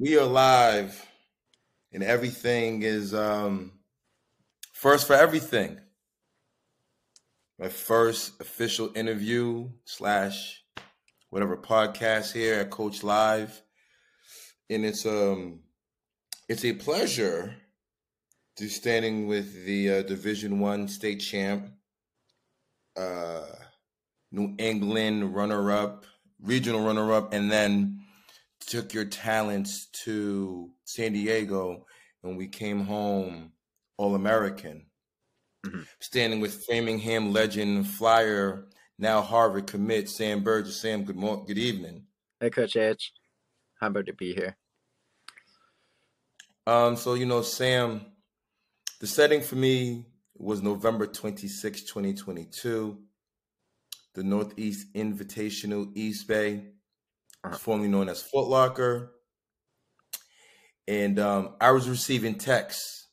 We are live, and everything is um, first for everything. My first official interview slash whatever podcast here at Coach Live, and it's um, it's a pleasure to standing with the uh, Division One state champ, uh, New England runner up, regional runner up, and then took your talents to San Diego and we came home All American. Mm-hmm. Standing with Framingham legend flyer, now Harvard commit Sam Burgess. Sam, good morning, good evening. Hey, Coach H. Happy to be here. Um, so you know, Sam, the setting for me was November 26, 2022, the Northeast Invitational Eastbay uh-huh. formerly known as Foot Locker. And um, I was receiving texts.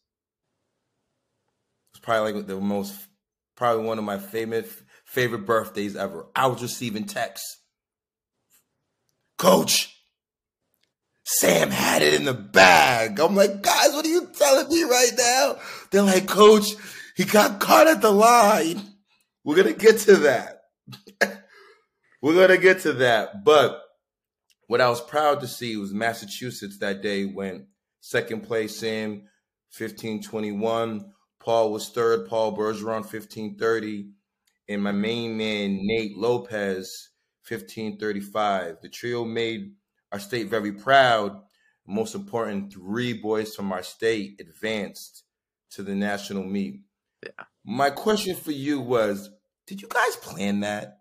It's probably like the most, probably one of my favorite favorite birthdays ever. I was receiving texts. Coach, Sam had it in the bag. I'm like, guys, what are you telling me right now? They're like, Coach, he got caught at the line. We're gonna get to that. We're gonna get to that, but what I was proud to see was Massachusetts that day went second place, in 1521. Paul was third, Paul Bergeron, 1530. And my main man, Nate Lopez, 1535. The trio made our state very proud. Most important, three boys from our state advanced to the national meet. Yeah. My question for you was Did you guys plan that?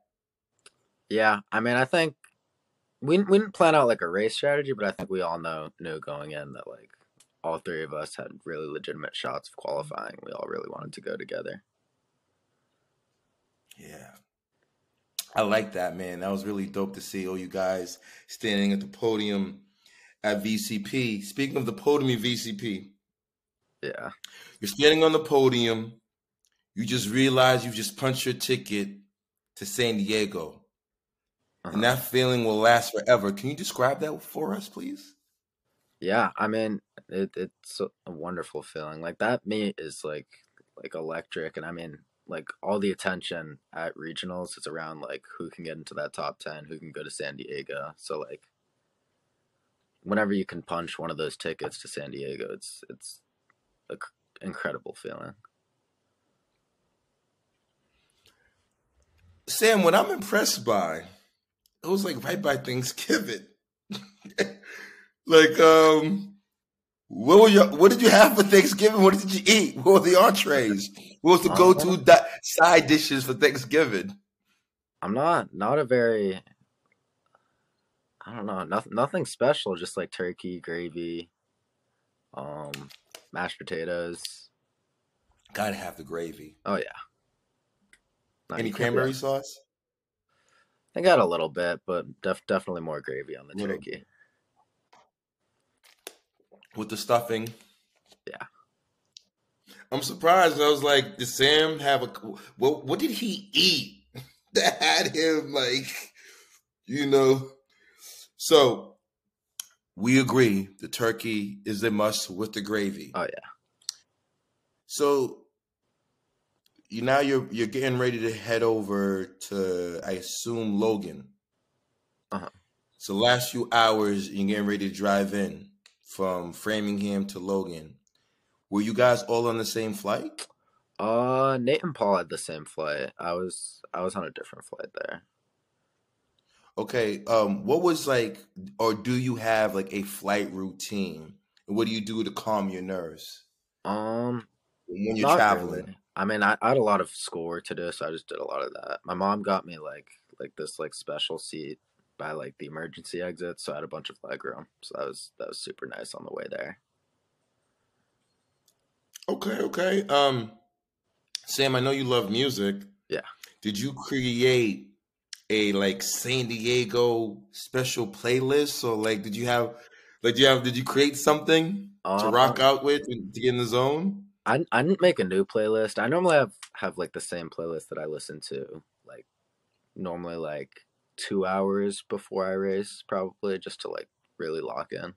Yeah. I mean, I think we we didn't plan out like a race strategy, but I think we all know knew going in that like all three of us had really legitimate shots of qualifying. We all really wanted to go together. Yeah. I like that, man. That was really dope to see all you guys standing at the podium at VCP. Speaking of the podium at VCP, yeah. You're standing on the podium. You just realize you've just punched your ticket to San Diego uh-huh. and that feeling will last forever. Can you describe that for us, please? Yeah, I mean, it, it's a wonderful feeling. Like that meet is like like electric, and I mean, like all the attention at regionals is around like who can get into that top ten, who can go to San Diego. So like, whenever you can punch one of those tickets to San Diego, it's it's an incredible feeling. Sam, what I'm impressed by it was like right by Thanksgiving. like, um, what were your, what did you have for Thanksgiving? What did you eat? What were the entrees? What was the go to di- side dishes for Thanksgiving? I'm not not a very I don't know, nothing nothing special, just like turkey, gravy, um, mashed potatoes. Gotta have the gravy. Oh yeah. Not Any cranberry sauce? I got a little bit, but def- definitely more gravy on the turkey. With the stuffing. Yeah. I'm surprised. I was like, did Sam have a what what did he eat that had him like you know? So we agree the turkey is a must with the gravy. Oh yeah. So you now you're you're getting ready to head over to I assume Logan. Uh-huh. So last few hours you're getting ready to drive in from Framingham to Logan. Were you guys all on the same flight? Uh Nate and Paul had the same flight. I was I was on a different flight there. Okay. Um what was like or do you have like a flight routine? And what do you do to calm your nerves? Um when you're traveling. Really. I mean, I, I had a lot of score to do, so I just did a lot of that. My mom got me like like this like special seat by like the emergency exit, so I had a bunch of leg room. So that was that was super nice on the way there. Okay, okay. Um Sam, I know you love music. Yeah. Did you create a like San Diego special playlist or like did you have like did you have did you create something uh, to rock out with to get in the zone? I I didn't make a new playlist. I normally have have like the same playlist that I listen to like normally like two hours before I race, probably just to like really lock in.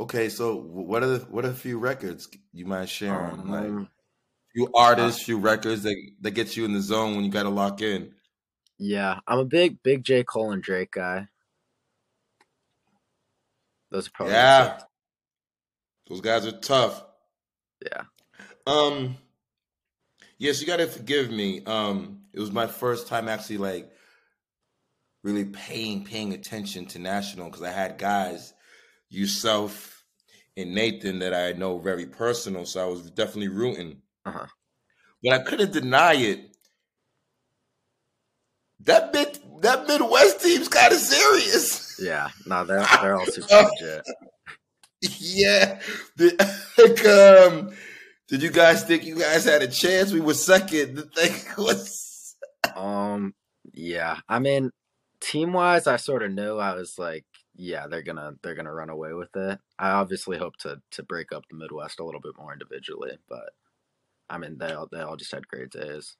Okay, so what are the what are a few records you mind sharing? Um, like few artists, few records that that gets you in the zone when you got to lock in. Yeah, I'm a big big J Cole and Drake guy. Those are probably Yeah, those guys are tough. Yeah. Um, yes, you got to forgive me. Um, it was my first time actually like really paying paying attention to national because I had guys, yourself and Nathan, that I know very personal, so I was definitely rooting. Uh-huh. But I couldn't deny it. That mid that Midwest team's kind of serious. Yeah. No, they're they're all super legit. Yeah. The- like, um, did you guys think you guys had a chance? We were second. The thing was Um yeah. I mean, team wise I sort of knew I was like, yeah, they're gonna they're gonna run away with it. I obviously hope to to break up the Midwest a little bit more individually, but I mean they all they all just had great days.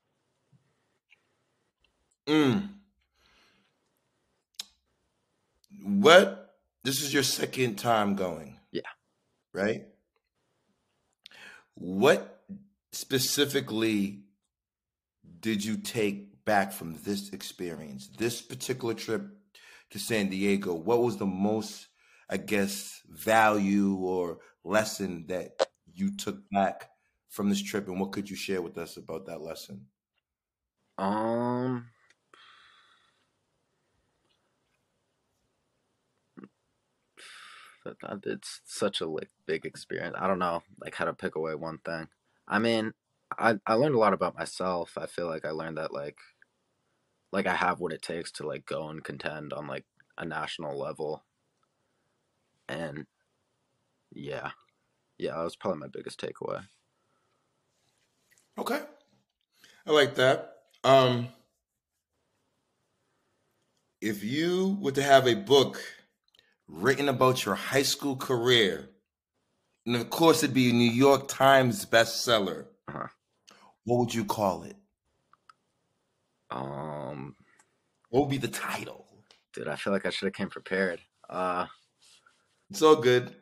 Mm. What? This is your second time going. Right? What specifically did you take back from this experience, this particular trip to San Diego? What was the most, I guess, value or lesson that you took back from this trip, and what could you share with us about that lesson? Um that, that- it's such a like big experience. I don't know like how to pick away one thing. I mean, I I learned a lot about myself. I feel like I learned that like like I have what it takes to like go and contend on like a national level. And yeah. Yeah, that was probably my biggest takeaway. Okay. I like that. Um, if you were to have a book written about your high school career, and of course it'd be a New York Times bestseller, Uh-huh. what would you call it? Um What would be the title? dude, I feel like I should have came prepared. Uh It's all good.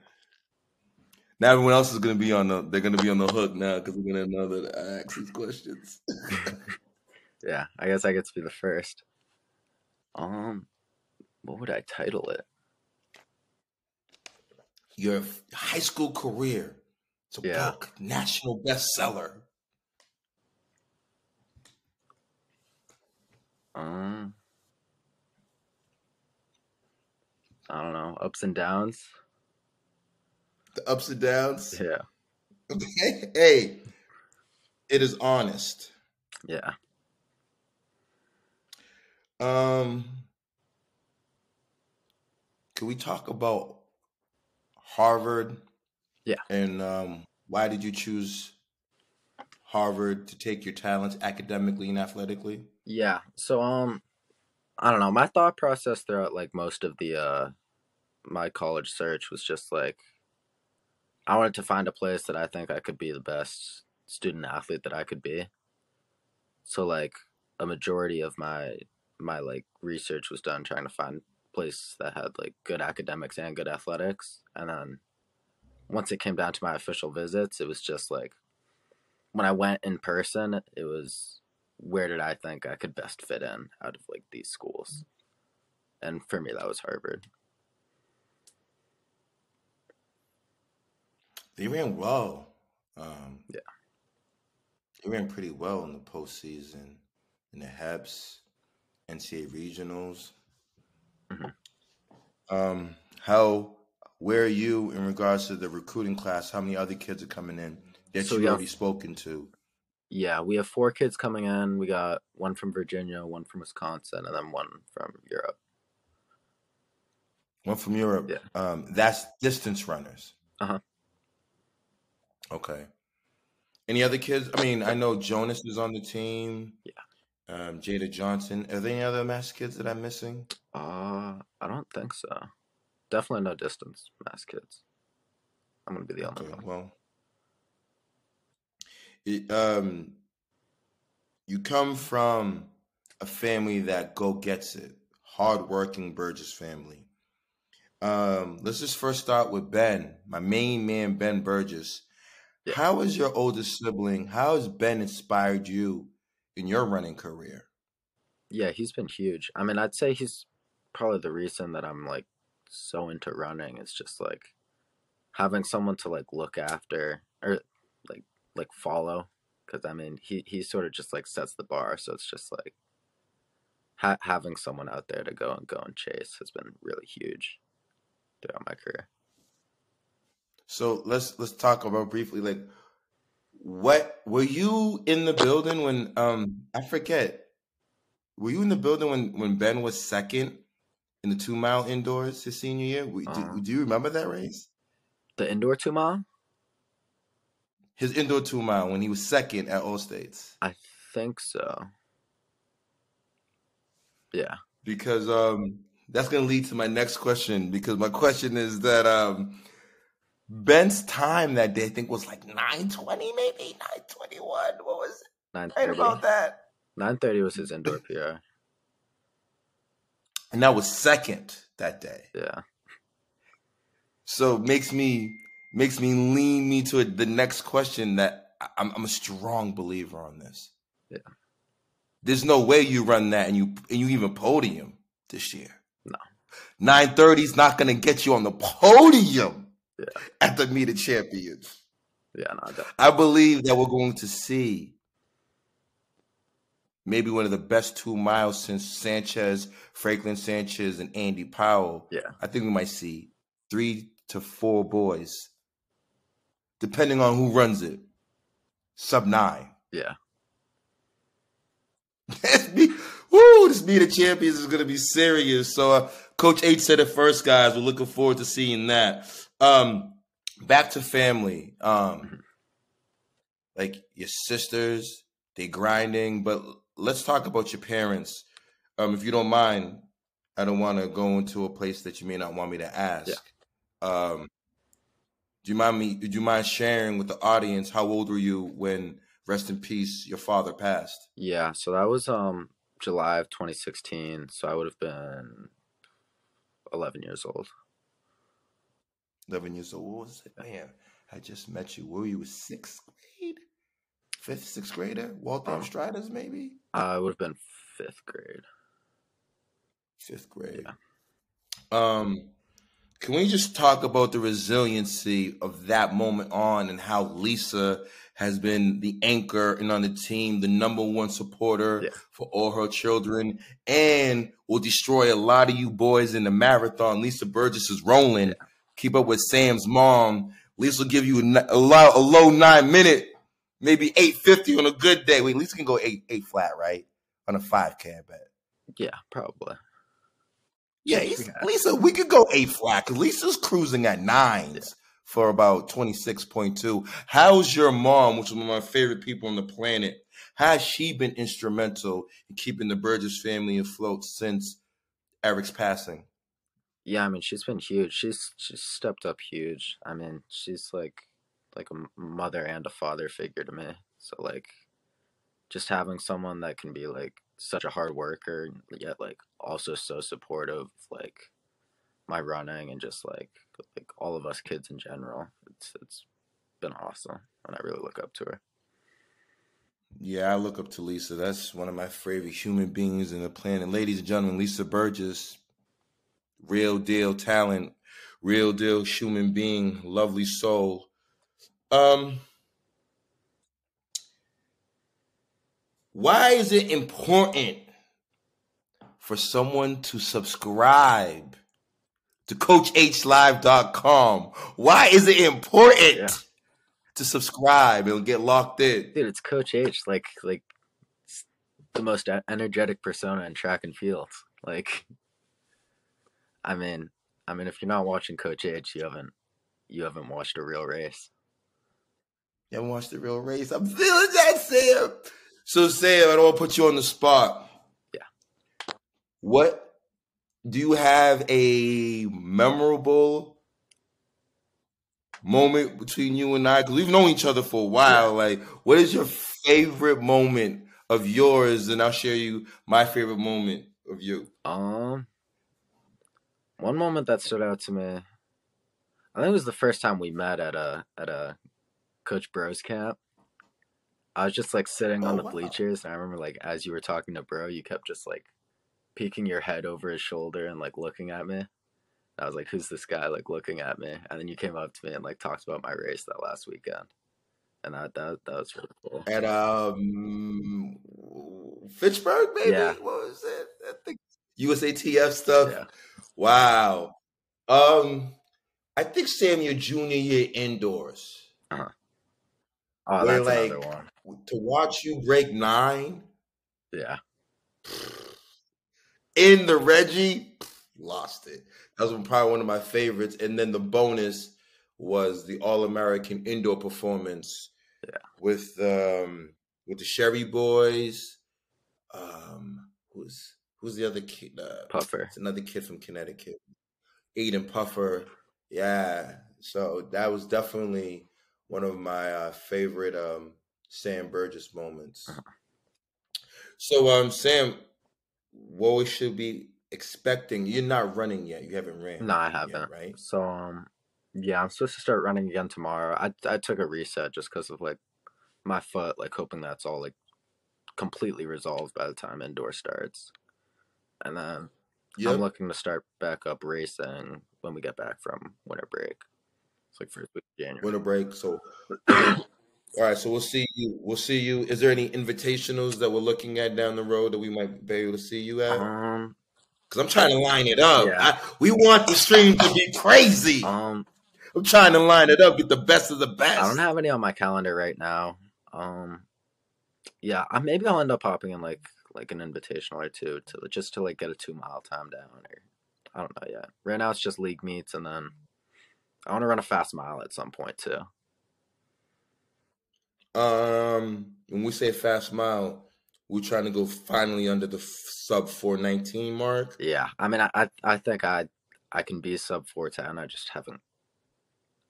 Now everyone else is gonna be on the they're gonna be on the hook now because we're gonna know that I ask these questions. yeah, I guess I get to be the first. Um what would I title it? Your high school career. It's a Yeah. book, national bestseller. Um I don't know, ups and downs. The ups and downs. Yeah. Okay. Hey, it is honest. Yeah. Um, can we talk about Harvard? Yeah. And um, why did you choose Harvard to take your talents academically and athletically? Yeah. So um I don't know, my thought process throughout like most of the uh my college search was just like I wanted to find a place that I think I could be the best student athlete that I could be. So like a majority of my my like research was done trying to find places that had like good academics and good athletics. And then once it came down to my official visits, it was just like when I went in person, it was where did I think I could best fit in out of like these schools? And for me that was Harvard. They ran well. Um, Yeah. They ran pretty well in the postseason, in the HEPs, NCAA regionals. Mhm. Um, how, where are you in regards to the recruiting class? How many other kids are coming in that So you've have already spoken to? Yeah, we have four kids coming in. We got one from Virginia, one from Wisconsin, and then one from Europe. One from Europe. Yeah. Um, that's distance runners. Uh-huh. Okay. Any other kids? I mean, I know Jonas is on the team. Yeah. Um, Jada Johnson. Are there any other mass kids that I'm missing? Uh, I don't think so. Definitely no distance mass kids. I'm gonna be the only Okay, one. well, it, um, you come from a family that go gets it, hardworking Burgess family. Um, let's just first start with Ben, my main man, Ben Burgess. Yeah. How is your oldest sibling? How has Ben inspired you in your running career? Yeah, he's been huge. I mean, I'd say he's probably the reason that I'm like so into running. It's just like having someone to like look after or like like follow because I mean he he sort of just like sets the bar. So it's just like ha- having someone out there to go and go and chase has been really huge throughout my career. So let's let's talk about briefly like what were you in the building when um I forget were you in the building when when Ben was second in the two mile indoors his senior year? Do, Uh, do you remember that race? The indoor two mile, His indoor two mile when he was second at All States. I think so. Yeah, because um that's going to lead to my next question because my question is that um Ben's time that day I think was like 920 maybe? 921 what was nine it? Right about that. Nine thirty was his indoor PR. and that was second that day. Yeah, so makes me makes me lean me to the next question that I'm, I'm a strong believer on this. Yeah. there's no way you run that and you and you even podium this year. No. 930 is not going to get you on the podium Yeah. at the meet of champions yeah, no, definitely. I believe that we're going to see maybe one of the best two miles since Sanchez, Franklin Sanchez, and Andy Powell. Yeah. I think we might see three to four boys, depending on who runs it, sub nine. Yeah, Woo, this meet of champions is going to be serious. So, uh, Coach H said it first, guys. We're looking forward to seeing that. Um, back to family. Um, like your sisters, they grinding, but let's talk about your parents. Um, if you don't mind, I don't want to go into a place that you may not want me to ask. Um, do you mind me? Do you mind sharing with the audience how old were you when, rest in peace, your father passed? yeah. So that was um July of 2016. So I would have been 11 years old. 11 years old. What was it? Man, I just met you. Were you sixth grade? Fifth, sixth grader? Walter Um, Striders, maybe? I would have been fifth grade. Fifth grade. Um, can we just talk about the resiliency of that moment on and how Lisa has been the anchor and on the team, the number one supporter Yeah. for all her children, and will destroy a lot of you boys in the marathon. Lisa Burgess is rolling. Keep up with Sam's mom. Lisa will give you a, a, low, a low nine minute, maybe eight fifty on a good day. Wait, Lisa can go eight eight flat, right? On a five k, I bet. Yeah, probably. Yeah, Lisa, we could go eight flat because Lisa's cruising at nines for about 26.2. How's your mom, which is one of my favorite people on the planet, has she been instrumental in keeping the Burgess family afloat since Eric's passing? Yeah, I mean she's been huge. She's she's stepped up huge. I mean she's like like a mother and a father figure to me. So like just having someone that can be like such a hard worker yet like also so supportive of, like my running and just like like all of us kids in general. It's it's been awesome and I really look up to her. Yeah, I look up to Lisa. That's one of my favorite human beings in the planet. Ladies and gentlemen, Lisa Burgess, real deal talent, real deal human being, lovely soul. Um, why is it important for someone to subscribe to CoachHLive.com? Why is it important Yeah. to subscribe and get locked in? Dude, it's Coach H, like like the most energetic persona in track and field. Like, I mean, I mean, if you're not watching Coach H, you haven't you haven't watched a real race. You haven't watched the real race. I'm feeling that, Sam. So, Sam, I don't want to put you on the spot. Yeah. What do you have a memorable moment between you and I? Because we've known each other for a while. Like, what is your favorite moment of yours? And I'll share you my favorite moment of you. Um, one moment that stood out to me. I think it was the first time we met at a at a Coach Bros camp. I was just like sitting on Oh the wow. bleachers, and I remember like as you were talking to Bro, you kept just like peeking your head over his shoulder and like looking at me. I was like, "Who's this guy?" Like looking at me, and then you came up to me and like talked about my race that last weekend, and that that that was really cool. At um Fitchburg, maybe? Yeah. What was it? I think USATF stuff. Yeah, Wow. Um, I think Sam, your junior year indoors, oh, where that's like another one. to watch you break nine Yeah, in the Reggie, lost it. That was probably one of my favorites. And then the bonus was the All American indoor performance Yeah. with um with the Sherry Boys. Um, who's who's the other kid? Uh, Puffer. It's another kid from Connecticut. Aiden Puffer. Yeah. So that was definitely one of my uh, favorite um, Sam Burgess moments. Uh-huh. So um Sam, what we should be expecting, you're not running yet. You haven't ran. No, I haven't. right? So um, yeah, I'm supposed to start running again tomorrow. I I took a reset just because of like my foot, like hoping that's all like completely resolved by the time indoor starts, and then Yep. I'm looking to start back up racing when we get back from winter break. It's like first week of January. Winter break. So all right, so we'll see you. We'll see you. Is there any invitationals that we're looking at down the road that we might be able to see you at? Um, Because I'm trying to line it up. Yeah. I, we want the stream to be crazy. um, I'm trying to line it up, get the best of the best. I don't have any on my calendar right now. Um, yeah, I, maybe I'll end up popping in like like an invitational or two to just to like get a two mile time down or I don't know yet. Right now it's just league meets and then I want to run a fast mile at some point too. Um, when we say fast mile, we're trying to go finally under the f- sub 419 mark. Yeah, I mean I I, I think I I can be sub four ten. I just haven't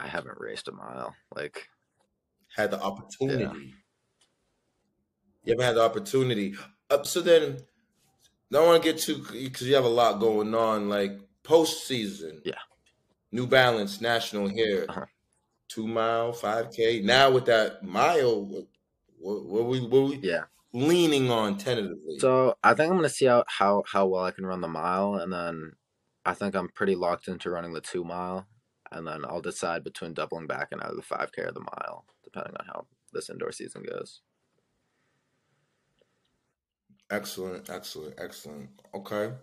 I haven't raced a mile. Like Had the opportunity. You haven't had the opportunity. Uh, so then, don't want to get too because you have a lot going on. Like postseason. Yeah. New Balance National here. Uh-huh. Two mile, five k. Now with that mile, what, what, what we what we yeah. leaning on tentatively? So I think I'm gonna see how how how well I can run the mile, and then I think I'm pretty locked into running the two mile, and then I'll decide between doubling back and either the five k or the mile, depending on how this indoor season goes. Excellent, excellent, excellent. Okay.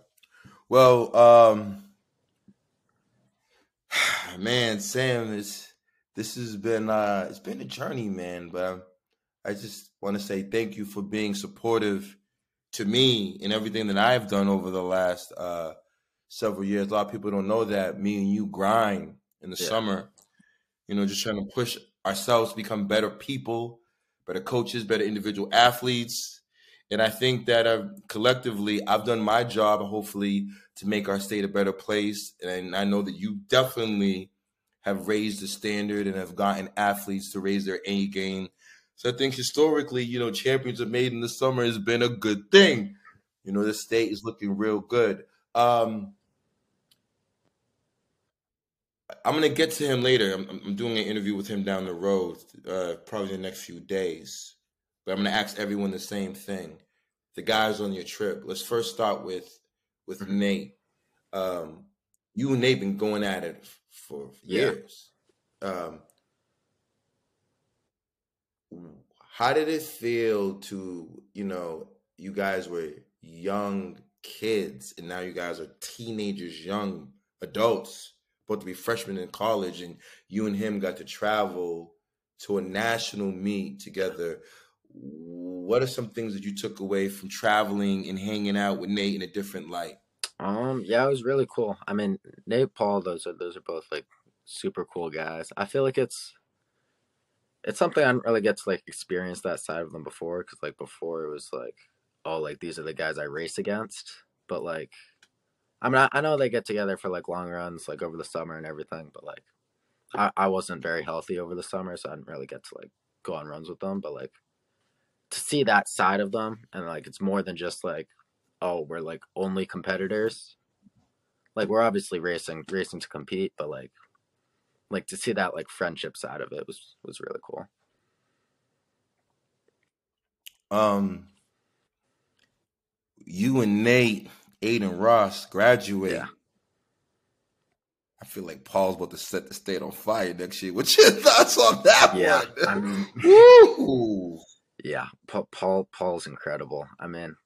Well, um man, Sam, it's this has been uh it's been a journey, man, but I just want to say thank you for being supportive to me in everything that I've done over the last uh several years. A lot of people don't know that me and you grind in the Yeah. summer, you know, just trying to push ourselves to become better people, better coaches, better individual athletes. And I think that uh, collectively, I've done my job, hopefully, to make our state a better place. And I know that you definitely have raised the standard and have gotten athletes to raise their A game. So I think historically, you know, champions are made in the summer has been a good thing. You know, the state is looking real good. Um, I'm gonna get to him later. I'm, I'm doing an interview with him down the road, uh, probably the next few days. But I'm gonna ask everyone the same thing. The guys on your trip. Let's first start with with Mhm. Nate. Um, you and Nate been going at it for Yeah. years. Um, how did it feel to you know you guys were young kids and now you guys are teenagers, young adults, about to be freshmen in college, and you and him got to travel to a national meet together. What are some things that you took away from traveling and hanging out with Nate in a different light? Um, yeah, it was really cool. I mean, Nate, Paul, those are those are both like super cool guys. I feel like it's it's something I didn't really get to like experience that side of them before because like before it was like oh like these are the guys I race against, but like I mean I, I know they get together for like long runs like over the summer and everything, but like I I wasn't very healthy over the summer, so I didn't really get to like go on runs with them, but like to see that side of them and like it's more than just like oh we're like only competitors like we're obviously racing racing to compete, but like like to see that like friendship side of it was was really cool. Um, you and Nate, Aiden Ross graduate. Yeah. I feel like Paul's about to set the state on fire next year. What's your thoughts on that Yeah, one? I mean, Woo! Yeah, Paul, Paul Paul's incredible. I mean,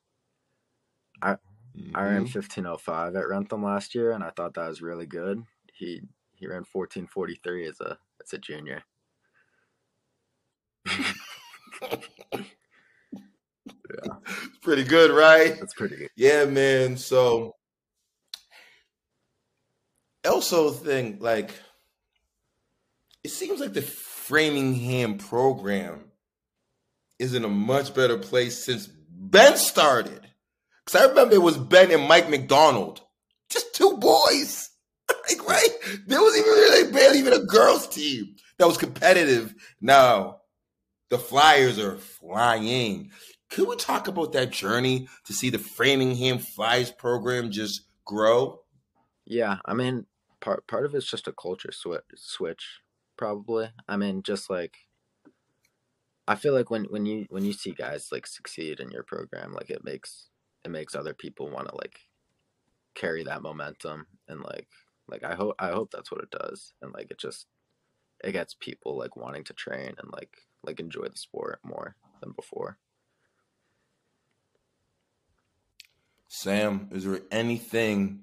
I ran Mhm. fifteen oh five at Wrentham last year, and I thought that was really good. He he ran fourteen forty three as a as a junior. It's pretty good, right? That's pretty good. Yeah, man. So also thing like it seems like the Framingham program is in a much better place since Ben started. Cause I remember it was Ben and Mike McDonald, just two boys. like right, there was even really barely even a girls team that was competitive. Now the Flyers are flying. Could we talk about that journey to see the Framingham Flyers program just grow? Yeah, I mean, part part of it's just a culture switch, switch, probably. I mean, just like I feel like when when you when you see guys like succeed in your program, like it makes it makes other people want to like carry that momentum and like like I hope I hope that's what it does and like it just it gets people like wanting to train and like like enjoy the sport more than before. Sam, is there anything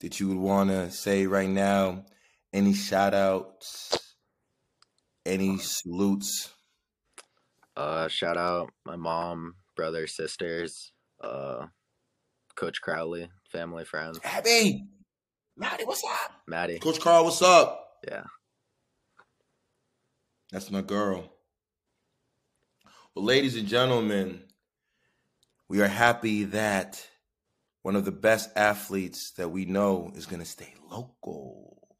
that you would want to say right now? Any shout outs? Any salutes? Uh, shout out my mom, brother, sisters, uh, Coach Crowley, family, friends, Abby! Maddie, what's up? Maddie. Coach Carl, what's up? Yeah. That's my girl. Well, ladies and gentlemen, we are happy that one of the best athletes that we know is going to stay local.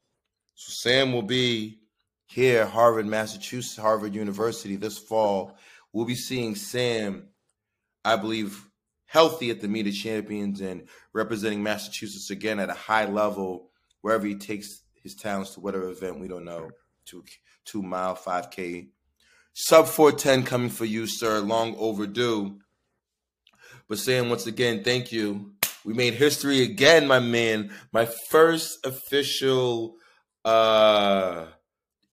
So Sam will be here Harvard, Massachusetts, Harvard University this fall. We'll be seeing Sam, I believe, healthy at the Meet of Champions and representing Massachusetts again at a high level wherever he takes his talents to whatever event we don't know. Two two mile, five K. Sub four ten coming for you, sir. Long overdue. But Sam, once again, thank you. We made history again, my man. My first official uh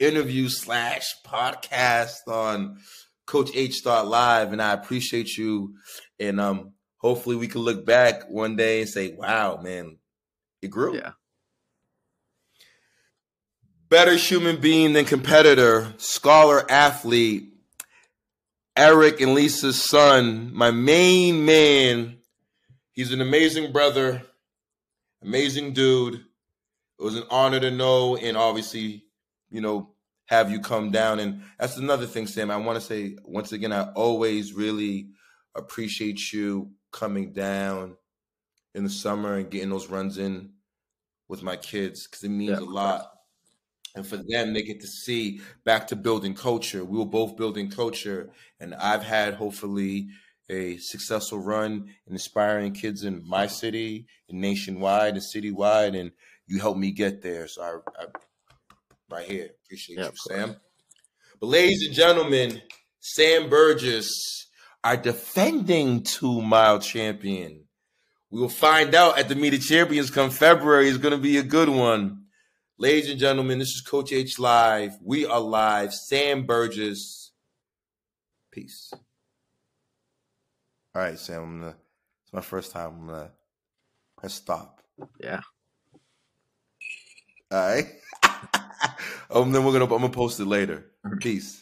interview slash podcast on Coach H Live, and I appreciate you. And um, hopefully, we can look back one day and say, "Wow, man, it grew." Yeah. Better human being than competitor, scholar, athlete. Eric and Lisa's son, my main man. He's an amazing brother, amazing dude. It was an honor to know, and obviously, you know, have you come down. And that's another thing, Sam. I want to say once again, I always really appreciate you coming down in the summer and getting those runs in with my kids because it means Yeah, a lot. And for them, they get to see back to building culture. We were both building culture, and I've had hopefully a successful run in inspiring kids in my city and nationwide and citywide, and you helped me get there. So I, I right here, appreciate Yeah, you. Sam. But ladies and gentlemen, Sam Burgess, our defending two mile champion. We will find out at the Meet of Champions come February. It's going to be a good one. Ladies and gentlemen, this is Coach H Live. We are live. Sam Burgess. Peace. All right, Sam. I'm gonna, it's my first time. I'm gonna press stop. Yeah. All right. um, then we're gonna. I'm gonna post it later. Peace.